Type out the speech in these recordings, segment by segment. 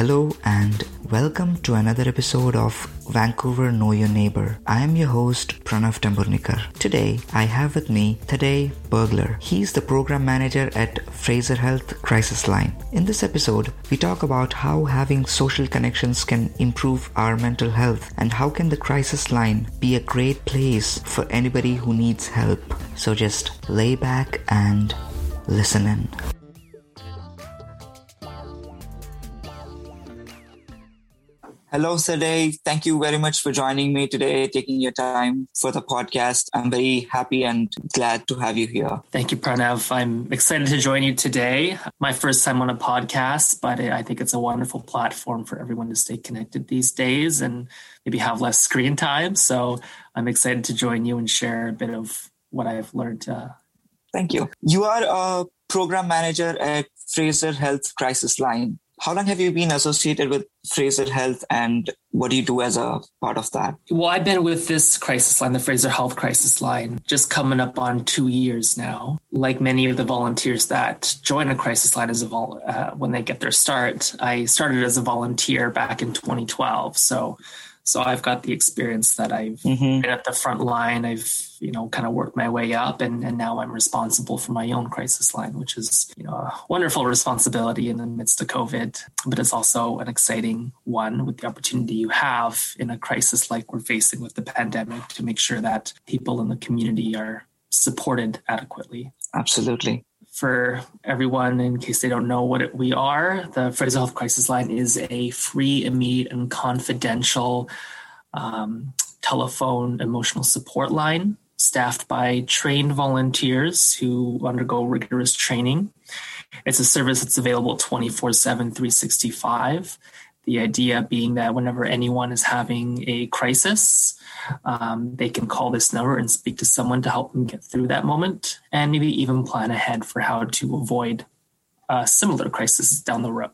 Hello and welcome to another episode of Vancouver Know Your Neighbor. I am your host Pranav Tamburnikar. Today I have with me Thaddée Bergler. He's the program manager at Fraser Health Crisis Line. In this episode, we talk about how having social connections can improve our mental health and how can the crisis line be a great place for anybody who needs help. So just lay back and listen in. Hello, Thaddée. Thank you very much for joining me today, taking your time for the podcast. I'm very happy and glad to have you here. Thank you, Pranav. I'm excited to join you today. My first time on a podcast, but I think it's a wonderful platform for everyone to stay connected these days and maybe have less screen time. So I'm excited to join you and share a bit of what I've learned. Uh, Thank you. You are a program manager at Fraser Health Crisis Line. How long have you been associated with Fraser Health and what do you do as a part of that? Well, I've been with this crisis line, the Fraser Health Crisis Line, just coming up on two years now. Like many of the volunteers that join a crisis line as a vol- uh, when they get their start, I started as a volunteer back in 2012. So so I've got the experience that I've mm-hmm. been at the front line. I've, you know, kind of worked my way up and, and now I'm responsible for my own crisis line, which is, you know, a wonderful responsibility in the midst of COVID, but it's also an exciting one with the opportunity you have in a crisis like we're facing with the pandemic to make sure that people in the community are supported adequately. Absolutely for everyone in case they don't know what it, we are. The Fraser Health Crisis Line is a free, immediate, and confidential um, telephone emotional support line staffed by trained volunteers who undergo rigorous training. It's a service that's available 24 7, 365. The idea being that whenever anyone is having a crisis, um, they can call this number and speak to someone to help them get through that moment and maybe even plan ahead for how to avoid a similar crisis down the road.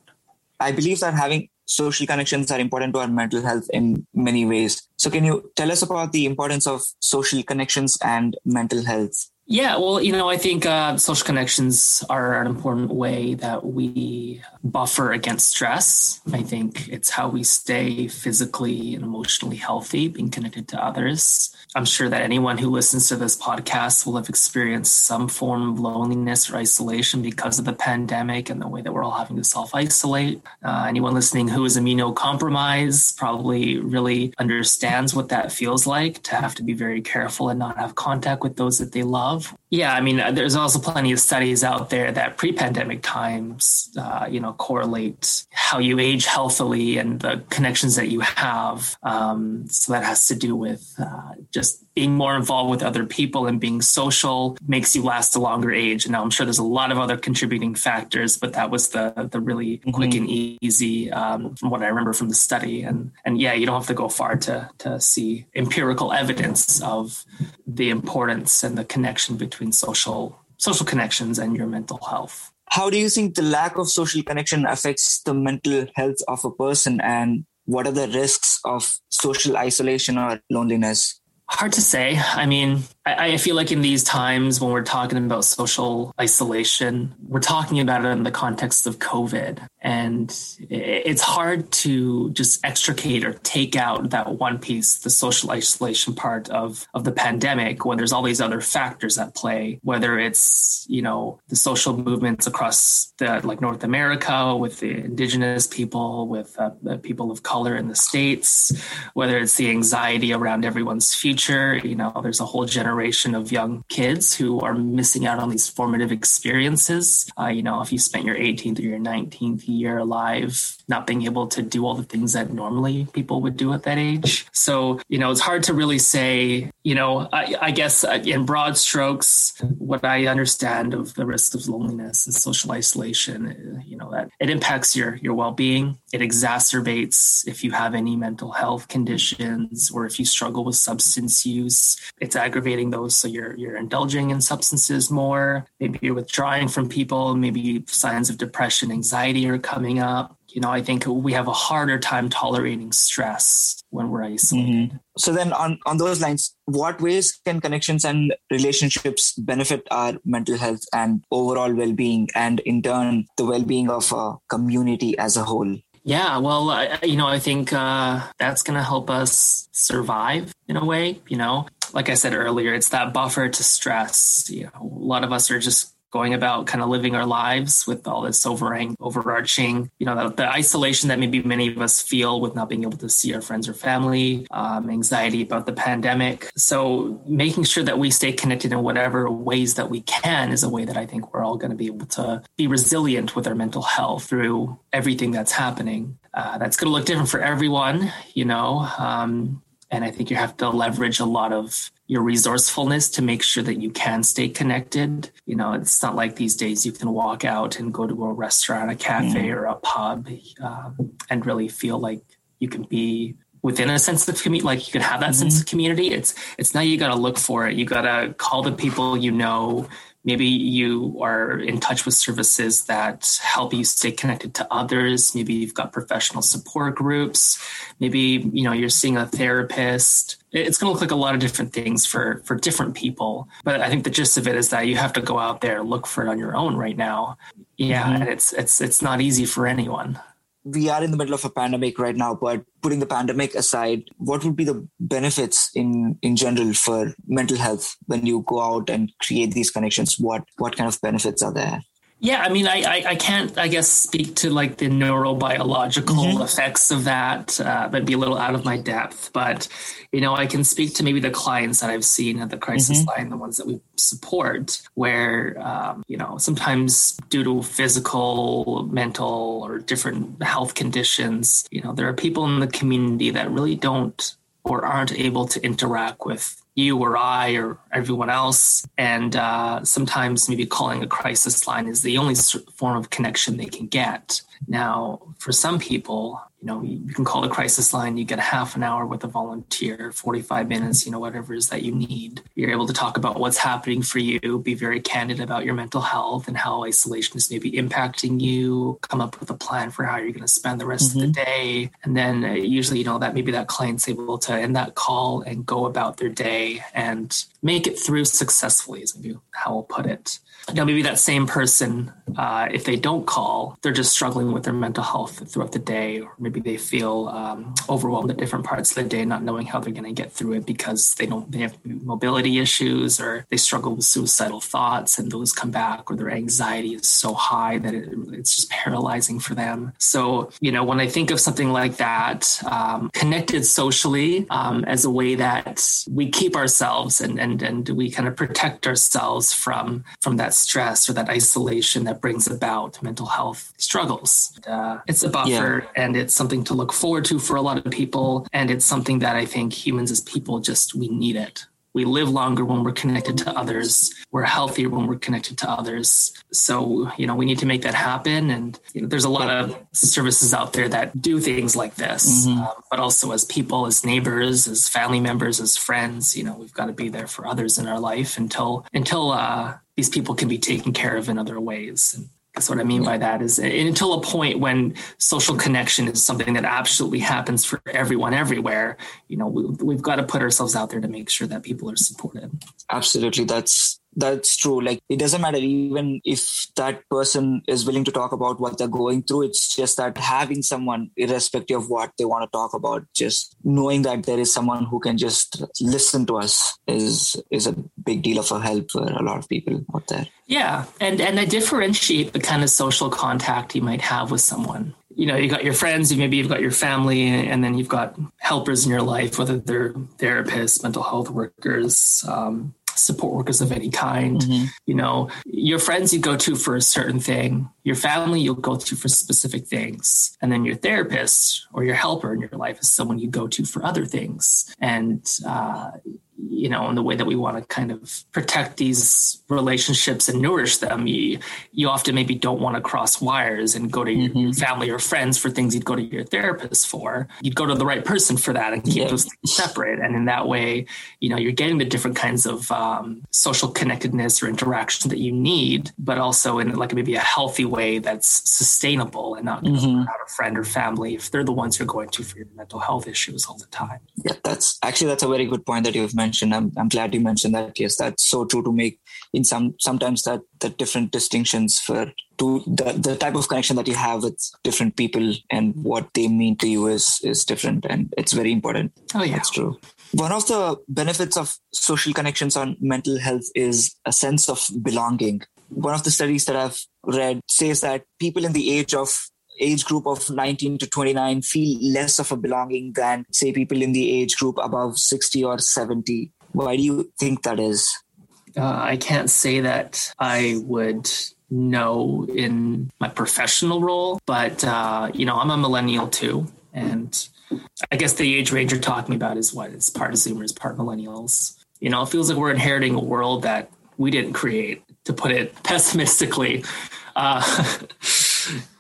I believe that having social connections are important to our mental health in many ways. So, can you tell us about the importance of social connections and mental health? Yeah, well, you know, I think uh, social connections are an important way that we buffer against stress. I think it's how we stay physically and emotionally healthy, being connected to others. I'm sure that anyone who listens to this podcast will have experienced some form of loneliness or isolation because of the pandemic and the way that we're all having to self isolate. Uh, anyone listening who is immunocompromised probably really understands what that feels like to have to be very careful and not have contact with those that they love. love. Yeah, I mean, there's also plenty of studies out there that pre-pandemic times, uh, you know, correlate how you age healthily and the connections that you have. Um, so that has to do with uh, just being more involved with other people and being social makes you last a longer age. And now I'm sure there's a lot of other contributing factors, but that was the the really mm-hmm. quick and easy um, from what I remember from the study. And and yeah, you don't have to go far to to see empirical evidence of the importance and the connection between social social connections and your mental health. How do you think the lack of social connection affects the mental health of a person and what are the risks of social isolation or loneliness? Hard to say. I mean, I, I, feel like in these times when we're talking about social isolation, we're talking about it in the context of COVID. And it's hard to just extricate or take out that one piece, the social isolation part of, of the pandemic, when there's all these other factors at play, whether it's, you know, the social movements across the, like North America with the indigenous people, with uh, people of color in the States, whether it's the anxiety around everyone's future, you know, there's a whole generation of young kids who are missing out on these formative experiences. Uh, you know, if you spent your 18th or your 19th year alive, not being able to do all the things that normally people would do at that age. So, you know, it's hard to really say, you know, I, I guess uh, in broad strokes, what I understand of the risk of loneliness and social isolation, uh, you know, that it impacts your, your well being. It exacerbates if you have any mental health conditions or if you struggle with substance use. It's aggravating those. So you're, you're indulging in substances more. Maybe you're withdrawing from people. Maybe signs of depression, anxiety are coming up. You know, I think we have a harder time tolerating stress when we're isolated. Mm-hmm. So then on, on those lines, what ways can connections and relationships benefit our mental health and overall well-being and in turn the well-being of a community as a whole? Yeah, well, I, you know, I think uh, that's going to help us survive in a way. You know, like I said earlier, it's that buffer to stress. You know, a lot of us are just going about kind of living our lives with all this overhang, overarching, you know, the, the, isolation that maybe many of us feel with not being able to see our friends or family, um, anxiety about the pandemic. So making sure that we stay connected in whatever ways that we can is a way that I think we're all going to be able to be resilient with our mental health through everything that's happening. Uh, that's going to look different for everyone, you know. Um, and I think you have to leverage a lot of your resourcefulness to make sure that you can stay connected. You know, it's not like these days you can walk out and go to a restaurant, a cafe, mm. or a pub um, and really feel like you can be within a sense of community like you can have that mm-hmm. sense of community it's it's now you got to look for it you got to call the people you know maybe you are in touch with services that help you stay connected to others. Maybe you've got professional support groups. Maybe you know you're seeing a therapist. It's going to look like a lot of different things for for different people. But i think the gist of it is that you have to go out there look for it on your own right now. Yeah mm-hmm. and it's it's it's not easy for anyone we are in the middle of a pandemic right now, but putting the pandemic aside, what would be the benefits in in general for mental health when you go out and create these connections? What what kind of benefits are there? Yeah, I mean, I, I, I, can't, I guess, speak to like the neurobiological mm-hmm. effects of that. Uh, that'd be a little out of my depth. But, you know, I can speak to maybe the clients that I've seen at the crisis mm-hmm. line, the ones that we support, where, um, you know, sometimes due to physical, mental, or different health conditions, you know, there are people in the community that really don't or aren't able to interact with you or I or everyone else. And uh, sometimes maybe calling a crisis line is the only form of connection they can get. Now, for some people, you know, you can call the crisis line, you get a half an hour with a volunteer, 45 minutes, you know, whatever it is that you need. You're able to talk about what's happening for you, be very candid about your mental health and how isolation is maybe impacting you, come up with a plan for how you're going to spend the rest mm-hmm. of the mm-hmm. day. And then uh, usually, you know, that maybe that client's able to end that call and go about their day and make it through successfully, is maybe how I'll put it. Now, maybe that same person, uh, if they don't call, they're just struggling with their mental health throughout the day, or maybe they feel um, overwhelmed at different parts of the day, not knowing how they're going to get through it because they don't they have mobility issues, or they struggle with suicidal thoughts, and those come back, or their anxiety is so high that it, it's just paralyzing for them. So, you know, when I think of something like that, um, connected socially um, as a way that we keep ourselves and and and we kind of protect ourselves from from that stress or that isolation that brings about mental health struggles. Uh, it's a buffer yeah. and it's something to look forward to for a lot of people. And it's something that I think humans as people just, we need it. We live longer when we're connected to others. We're healthier when we're connected to others. So, you know, we need to make that happen. And you know, there's a lot of services out there that do things like this. Mm-hmm. Uh, but also, as people, as neighbors, as family members, as friends, you know, we've got to be there for others in our life until until uh, these people can be taken care of in other ways. And that's what I mean by that is until a point when social connection is something that absolutely happens for everyone everywhere, you know, we, have got to put ourselves out there to make sure that people are supported. Absolutely. That's that's true. Like it doesn't matter even if that person is willing to talk about what they're going through. It's just that having someone irrespective of what they want to talk about just knowing that there is someone who can just listen to us is is a big deal of a help for a lot of people out there. Yeah. And and i differentiate the kind of social contact you might have with someone. You know you got your friends maybe you've got your family and then you've got helpers in your life whether they're therapists mental health workers um, support workers of any kind. Mm-hmm. You know, your friends you go to for a certain thing, your family you'll go to for specific things, and then your therapist or your helper in your life is someone you go to for other things. And uh, you know, in the way that we want to kind of protect these relationships and nourish them, you, you often maybe don't want to cross wires and go to mm-hmm. your family or friends for things you'd go to your therapist for. You'd go to the right person for that and keep yeah. those things separate. And in that way, you know, you're getting the different kinds of um, social connectedness or interaction that you need, but also in like maybe a healthy way that's sustainable and not mm-hmm. out a friend or family if they're the ones you're going to for your mental health issues all the time. Yeah, that's actually that's a very good point that you've mentioned mentioned. I'm, I'm glad you mentioned that. Yes, that's so true to make in some sometimes that the different distinctions for to the, the type of connection that you have with different people and what they mean to you is is different and it's very important oh yeah that's true one of the benefits of social connections on mental health is a sense of belonging one of the studies that i've read says that people in the age of age group of 19 to 29 feel less of a belonging than say people in the age group above 60 or 70 why do you think that is? Uh, i can't say that i would know in my professional role but uh, you know i'm a millennial too and i guess the age range you're talking about is what? It's part of zoomers part millennials. You know it feels like we're inheriting a world that we didn't create to put it pessimistically. Uh,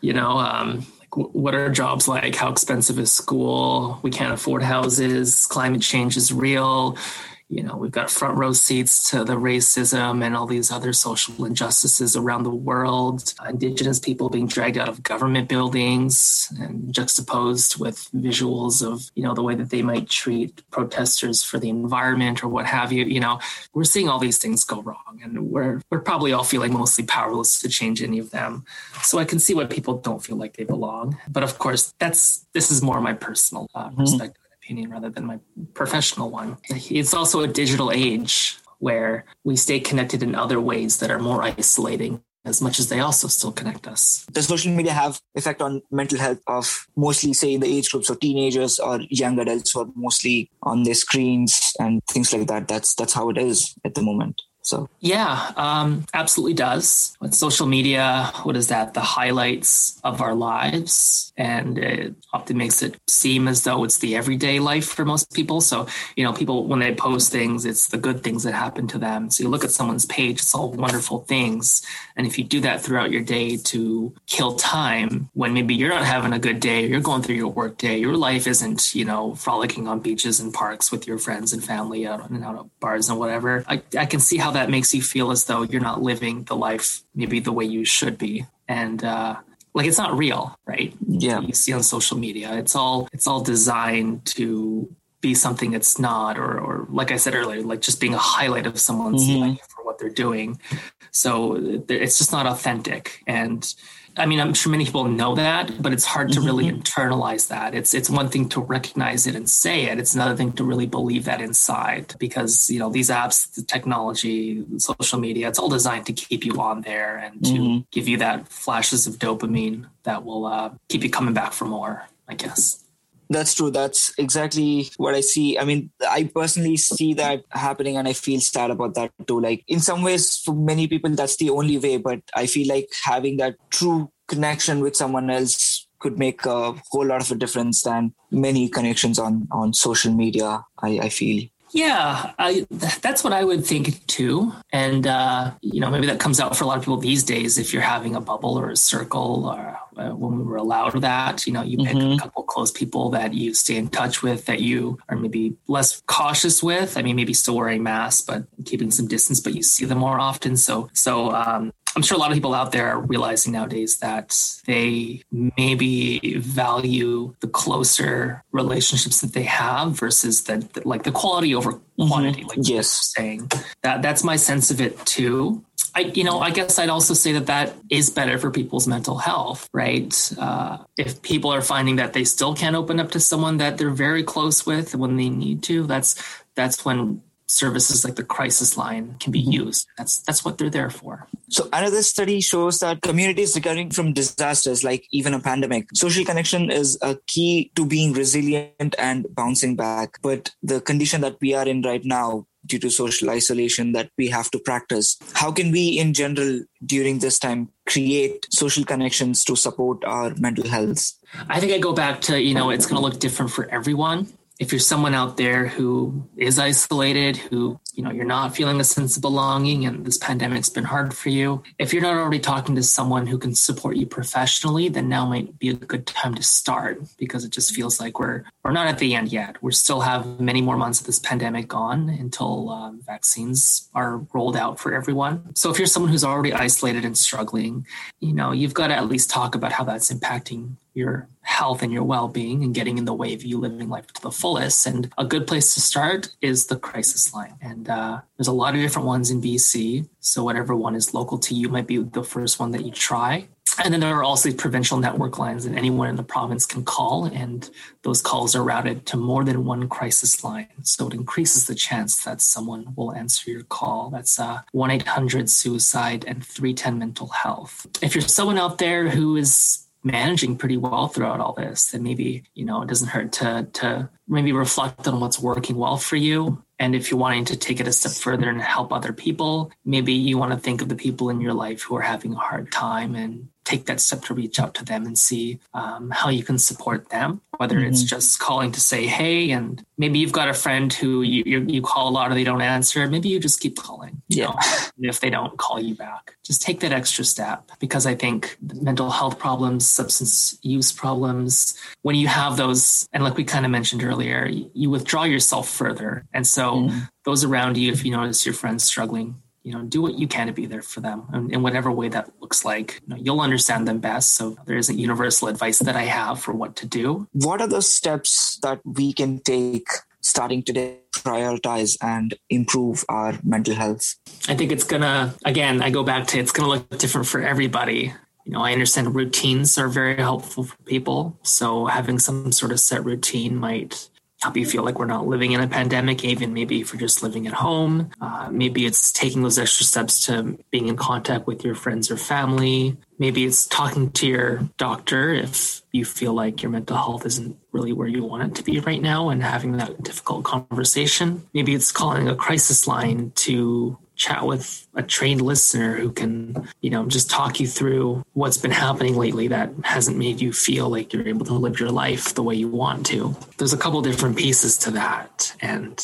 you know, um, what are jobs like? How expensive is school? We can't afford houses. Climate change is real you know, we've got front row seats to the racism and all these other social injustices around the world. Indigenous people being dragged out of government buildings and juxtaposed with visuals of, you know, the way that they might treat protesters for the environment or what have you. You know, we're seeing all these things go wrong and we're we're probably all feeling mostly powerless to change any of them. So I can see why people don't feel like they belong. But of course, that's this is more my personal uh, mm-hmm. Opinion rather than my professional one. It's also a digital age where we stay connected in other ways that are more isolating as much as they also still connect us. Does social media have effect on mental health of mostly say the age groups of teenagers or young adults who are mostly on their screens and things like that? That's that's how it is at the moment. So yeah, um, absolutely does. With social media, what is that? The highlights of our lives, and it often makes it seem as though it's the everyday life for most people. So you know, people when they post things, it's the good things that happen to them. So you look at someone's page, it's all wonderful things, and if you do that throughout your day to kill time, when maybe you're not having a good day, you're going through your work day, your life isn't you know frolicking on beaches and parks with your friends and family out and out at bars and whatever. I, I can see how that makes you feel as though you're not living the life maybe the way you should be. And uh, like it's not real right? Yeah. You see on social media. It's all it's all designed to be something it's not or or like i said earlier like just being a highlight of someone's mm-hmm. life for what they're doing. So it's just not authentic. And I mean, I'm sure many people know that, but it's hard to really mm-hmm. internalize that. It's it's one thing to recognize it and say it. It's another thing to really believe that inside because, you know, these apps, the technology, social media, it's all designed to keep you on there and to mm-hmm. give you that flashes of dopamine that will uh, keep you coming back for more, I guess. That's true. That's exactly what I see. I mean, I personally see that happening and I feel sad about that too. Like, in some ways, for many people, that's the only way. But I feel like having that true connection with someone else could make a whole lot of a difference than many connections on, on social media, I, I feel. Yeah, I, that's what I would think too. And, uh, you know, maybe that comes out for a lot of people these days if you're having a bubble or a circle or uh, when we were allowed that, you know, you pick mm-hmm. a couple close people that you stay in touch with that you are maybe less cautious with. I mean, maybe still wearing masks, but keeping some distance, but you see them more often. So, so, um, I'm sure a lot of people out there are realizing nowadays that they maybe value the closer relationships that they have versus the, the like the quality over mm-hmm. quantity. Mm-hmm. Like yes, saying that that's my sense of it too. I, you know, I guess I'd also say that that is better for people's mental health, right? Uh, if people are finding that they still can't open up to someone that they're very close with when they need to, that's that's when services like the crisis line can be mm-hmm. used. That's that's what they're there for. So another study shows that communities recovering from disasters like even a pandemic, social connection is a key to being resilient and bouncing back. But the condition that we are in right now due to social isolation that we have to practice. How can we in general during this time create social connections to support our mental health? I think I go back to, you know, it's going to look different for everyone if you're someone out there who is isolated, who, you know, you're not feeling a sense of belonging and this pandemic's been hard for you, if you're not already talking to someone who can support you professionally, then now might be a good time to start because it just feels like we're we're not at the end yet. We still have many more months of this pandemic gone until um, vaccines are rolled out for everyone. So if you're someone who's already isolated and struggling, you know, you've got to at least talk about how that's impacting your health and your well-being and getting in the way of you living life to the fullest and a good place to start is the crisis line and uh, there's a lot of different ones in bc So whatever one is local to you might be the first one that you try. And then there are also provincial network lines that anyone in the province can call, and those calls are routed to more than one crisis line. So it increases the chance that someone will answer your call. That's uh, 1 800 suicide and 310 mental health. If you're someone out there who is managing pretty well throughout all this, then maybe, you know, it doesn't hurt to to maybe reflect on what's working well for you. And if you're wanting to take it a step further and help other people, maybe you want to think of the people in your life who are having a hard time and take that step to reach out to them and see um, how you can support them whether mm-hmm. it's just calling to say hey and maybe you've got a friend who you, you, you call a lot or they don't answer maybe you just keep calling yeah if they don't call you back just take that extra step because i think mental health problems substance use problems when you have those and like we kind of mentioned earlier you withdraw yourself further and so mm-hmm. those around you if you notice your friends struggling you know, do what you can to be there for them in, in whatever way that looks like. You know, you'll understand them best. So there isn't universal advice that I have for what to do. What are the steps that we can take starting today prioritize and improve our mental health? I think it's gonna again, I go back to it's gonna look different for everybody. You know, I understand routines are very helpful for people. So having some sort of set routine might help you feel like we're not living in a pandemic, even maybe if you're just living at home. Uh, maybe it's taking those extra steps to being in contact with your friends or family. Maybe it's talking to your doctor if you feel like your mental health isn't really where you want it to be right now and having that difficult conversation. Maybe it's calling a crisis line to chat with a trained listener who can, you know, just talk you through what's been happening lately that hasn't made you feel like you're able to live your life the way you want to. There's a couple different pieces to that. And,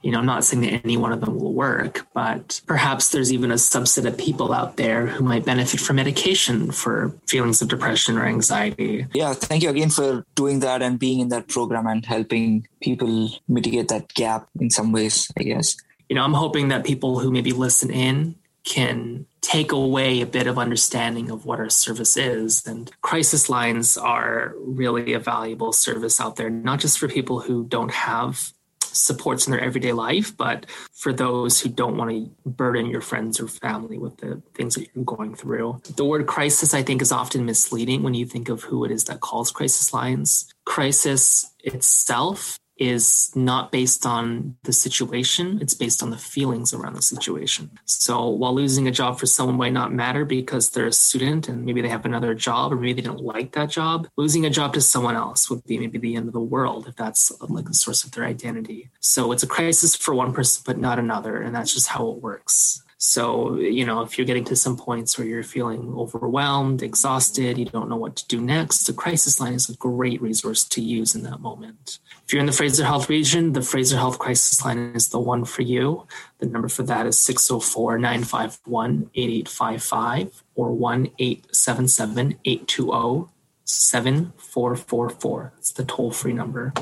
you know, I'm not saying that any one of them will work, but perhaps there's even a subset of people out there who might benefit from medication for feelings of depression or anxiety. Yeah, thank you again for doing that and being in that program and helping people mitigate that gap in some ways, I guess you know, I'm hoping that people who maybe listen in can take away a bit of understanding of what our service is. And crisis lines are really a valuable service out there, not just for people who don't have supports in their everyday life, but for those who don't want to burden your friends or family with the things that you're going through. The word crisis, I think, is often misleading when you think of who it is that calls crisis lines. Crisis itself is not based on the situation, it's based on the feelings around the situation. So while losing a job for someone might not matter because they're a student and maybe they have another job or maybe they don't like that job, losing a job to someone else would be maybe the end of the world if that's like the source of their identity. So it's a crisis for one person, but not another. And that's just how it works. So, you know, if you're getting to some points where you're feeling overwhelmed, exhausted, you don't know what to do next, the crisis line is a great resource to use in that moment. If you're in the Fraser Health region, the Fraser Health crisis line is the one for you. The number for that is 604 951 8855 or 1 877 820 7444. It's the toll free number.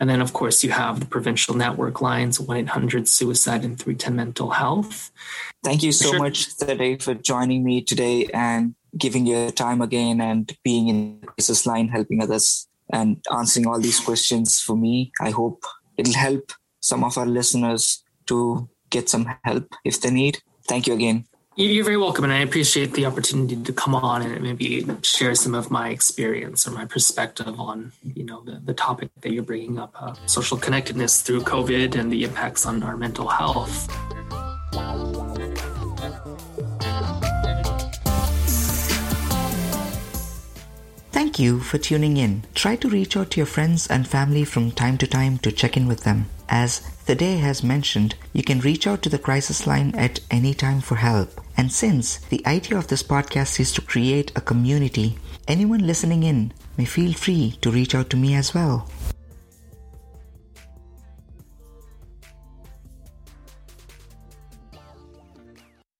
And then, of course, you have the provincial network lines 1 800 Suicide and 310 Mental Health. Thank you so sure. much, Thaddée, for joining me today and giving your time again and being in the crisis line, helping others and answering all these questions for me. I hope it'll help some of our listeners to get some help if they need. Thank you again. You're very welcome, and I appreciate the opportunity to come on and maybe share some of my experience or my perspective on, you know, the, the topic that you're bringing up, uh, social connectedness through COVID and the impacts on our mental health. Thank you for tuning in. Try to reach out to your friends and family from time to time to check in with them. As Thaddée has mentioned, you can reach out to the crisis line at any time for help. And since the idea of this podcast is to create a community, anyone listening in may feel free to reach out to me as well.